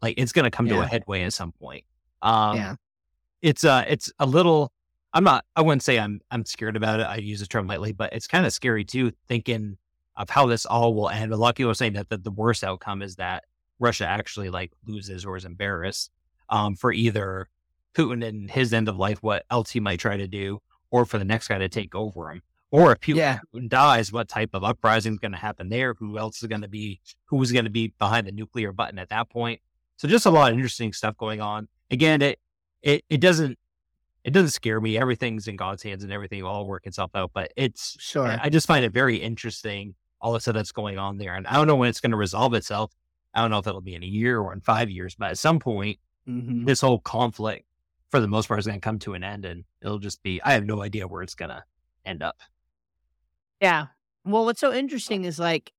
like it's gonna come yeah. to a headway at some point. Um yeah. it's uh it's a little I'm not I wouldn't say I'm I'm scared about it. I use the term lightly, but it's kind of scary too, thinking of how this all will end. A lot of people are saying that, that the worst outcome is that Russia actually like loses or is embarrassed um, for either Putin and his end of life, what else he might try to do, or for the next guy to take over him. Or if Putin, yeah. Putin dies, what type of uprising is going to happen there? Who else is going to be, who's going to be behind the nuclear button at that point? So just a lot of interesting stuff going on. Again, it, it, it doesn't, it doesn't scare me. Everything's in God's hands and everything will all work itself out. But it's sure. I just find it very interesting all of a sudden that's going on there. And I don't know when it's going to resolve itself. I don't know if it'll be in a year or in five years, but at some point, mm-hmm. this whole conflict, for the most part, is going to come to an end, and it'll just be. I have no idea where it's going to end up. Yeah. Well, what's so interesting is like,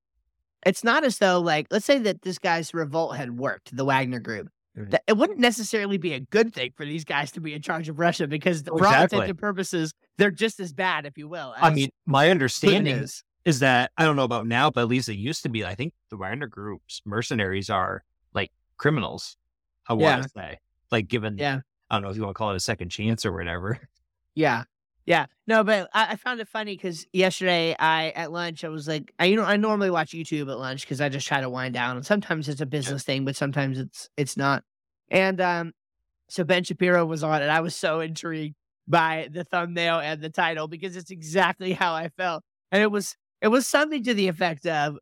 it's not as though like, let's say that this guy's revolt had worked, the Wagner Group. That it wouldn't necessarily be a good thing for these guys to be in charge of Russia because, oh, for all intents and purposes, they're just as bad, if you will. I mean, my understanding is is that I don't know about now, but at least it used to be. I think the Wagner Group's mercenaries are like criminals. I want to say, like given, yeah, I don't know if you want to call it a second chance or whatever. Yeah, yeah, no, but I, I found it funny because yesterday I at lunch I was like, I you know I normally watch YouTube at lunch because I just try to wind down, and sometimes it's a business yeah. thing, but sometimes it's it's not. And um, so Ben Shapiro was on, and I was so intrigued by the thumbnail and the title because it's exactly how I felt, and it was it was something to the effect of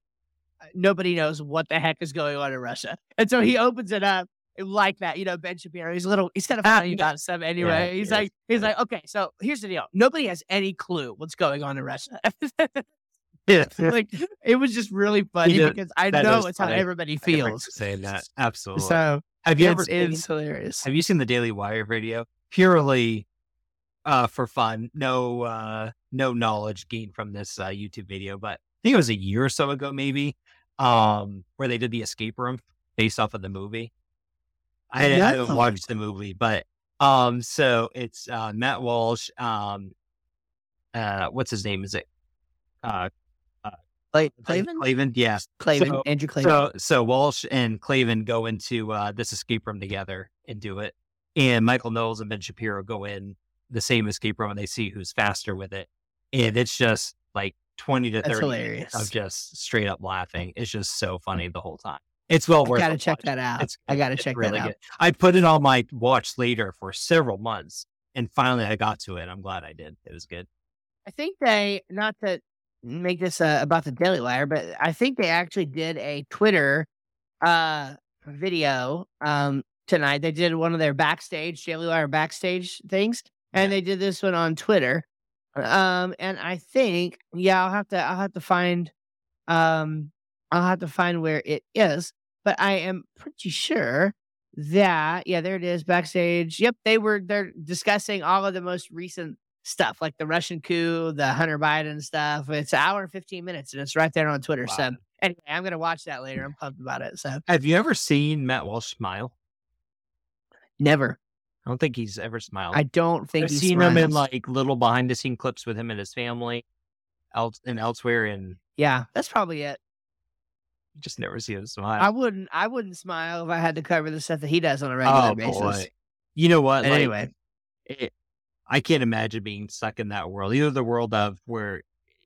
uh, nobody knows what the heck is going on in Russia. And so he opens it up like that, you know, Ben Shapiro. He's a little, he's kind of funny about stuff anyway. Yeah, he's like, he's like, okay, so here's the deal. Nobody has any clue what's going on in Russia. yeah. like it was just really funny because I know it's funny. how everybody feels. Saying that. Absolutely. So have you ever seen, it's hilarious. Have you seen the Daily Wire video? Purely uh, for fun. No, uh, no knowledge gained from this uh, YouTube video, but I think it was a year or so ago, maybe, um, where they did the escape room based off of the movie. I, I haven't watched the movie, but um, so it's uh, Matt Walsh. Um, uh, what's his name? Is it uh, uh Klavan? Klavan, yes. Klavan, so, Andrew Klavan. So, so Walsh and Klavan go into uh, this escape room together and do it. And Michael Knowles and Ben Shapiro go in the same escape room and they see who's faster with it. And it's just like 20 to 30 minutes of just straight up laughing. It's just so funny the whole time. It's well worth it. I gotta check watch. that out. It's, I gotta check really that out. Good. I put it on my watch later for several months and finally I got to it. I'm glad I did. It was good. I think they, not to make this uh, about the Daily Wire, but I think they actually did a Twitter uh, video um, tonight. They did one of their backstage, Daily Wire backstage things and they did this one on Twitter. Um, and I think, yeah, I'll have to, I'll have to find, um, I'll have to find where it is, but I am pretty sure that, yeah, there it is backstage. Yep. They were, they're discussing all of the most recent stuff, like the Russian coup, the Hunter Biden stuff. It's an hour and 15 minutes and it's right there on Twitter. Wow. So anyway, I'm going to watch that later. I'm pumped about it. So have you ever seen Matt Walsh smile? Never. I don't think he's ever smiled. I don't think I've seen smiles. him in like little behind the scene clips with him and his family, else and elsewhere. And yeah, that's probably it. You just never see him smile. I wouldn't. I wouldn't smile if I had to cover the stuff that he does on a regular oh, basis. Boy. You know what? Like, anyway, it, I can't imagine being stuck in that world. Either the world of where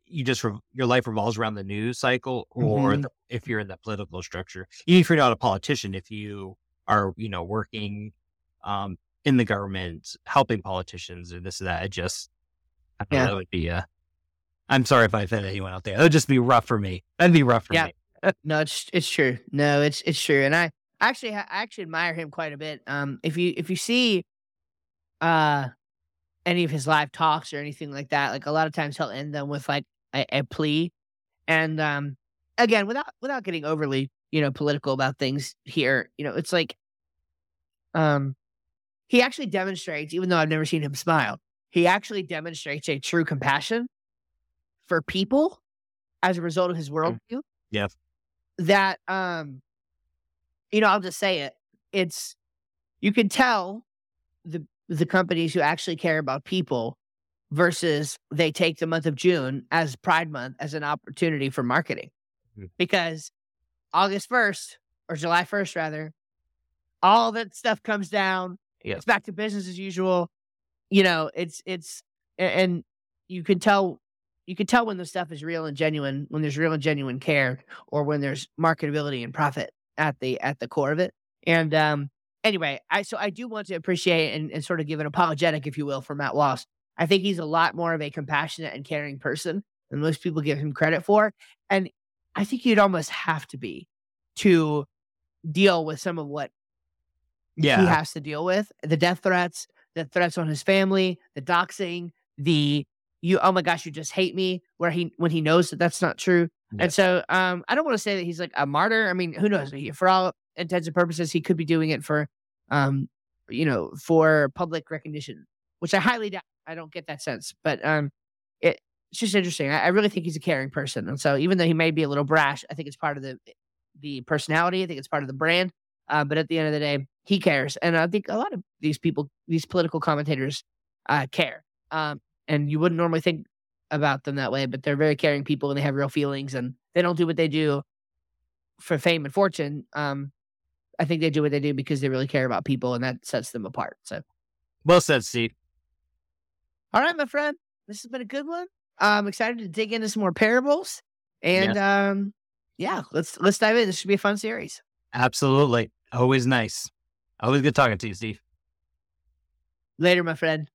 you just re- your life revolves around the news cycle, or mm-hmm. the, if you're in the political structure. Even if you're not a politician, if you are, you know, working um, in the government helping politicians or this or that. It just, I yeah. know, that would be, uh, I'm sorry if I offend anyone out there. It would just be rough for me. That'd be rough for yeah. me. no, it's, it's true. No, it's, it's true. And I, Actually, I actually admire him quite a bit. Um, if you if you see, uh, any of his live talks or anything like that, like a lot of times he'll end them with like a, a plea, and um, again, without without getting overly you know political about things here, you know, it's like, um, he actually demonstrates, even though I've never seen him smile, he actually demonstrates a true compassion for people as a result of his worldview. Yeah. That um you know, I'll just say it. It's you can tell the the companies who actually care about people versus they take the month of June as Pride Month as an opportunity for marketing. Mhm. Because August 1st or July 1st rather, all that stuff comes down. Yeah. It's back to business as usual. You know, it's it's and you can tell you can tell when the stuff is real and genuine, when there's real and genuine care, or when there's marketability and profit at the at the core of it. And um anyway, I so I do want to appreciate and, and sort of give an apologetic, if you will, for Matt Walsh. I think he's a lot more of a compassionate and caring person than most people give him credit for. And I think you'd almost have to be to deal with some of what he has to deal with the death threats, the threats on his family, the doxing, the you oh my gosh, you just hate me, where he when he knows that that's not true. Yeah. And so um I don't want to say that he's like a martyr. I mean, who knows? For all intents and purposes, he could be doing it for um you know, for public recognition, which I highly doubt. I don't get that sense. But um it, it's just interesting. I, I really think he's a caring person. And so even though he may be a little brash, I think it's part of the the personality. I think it's part of the brand. Uh, but at the end of the day, he cares, and I think a lot of these people, these political commentators, uh, care. Um, and you wouldn't normally think about them that way, but they're very caring people, and they have real feelings, and they don't do what they do for fame and fortune. Um, I think they do what they do because they really care about people, and that sets them apart. So, Well said, Steve. all right, my friend, this has been a good one. I'm excited to dig into some more parables, and um, yeah, let's let's dive in. This should be a fun series. Absolutely. Always nice. Always good talking to you, Steve. Later, my friend.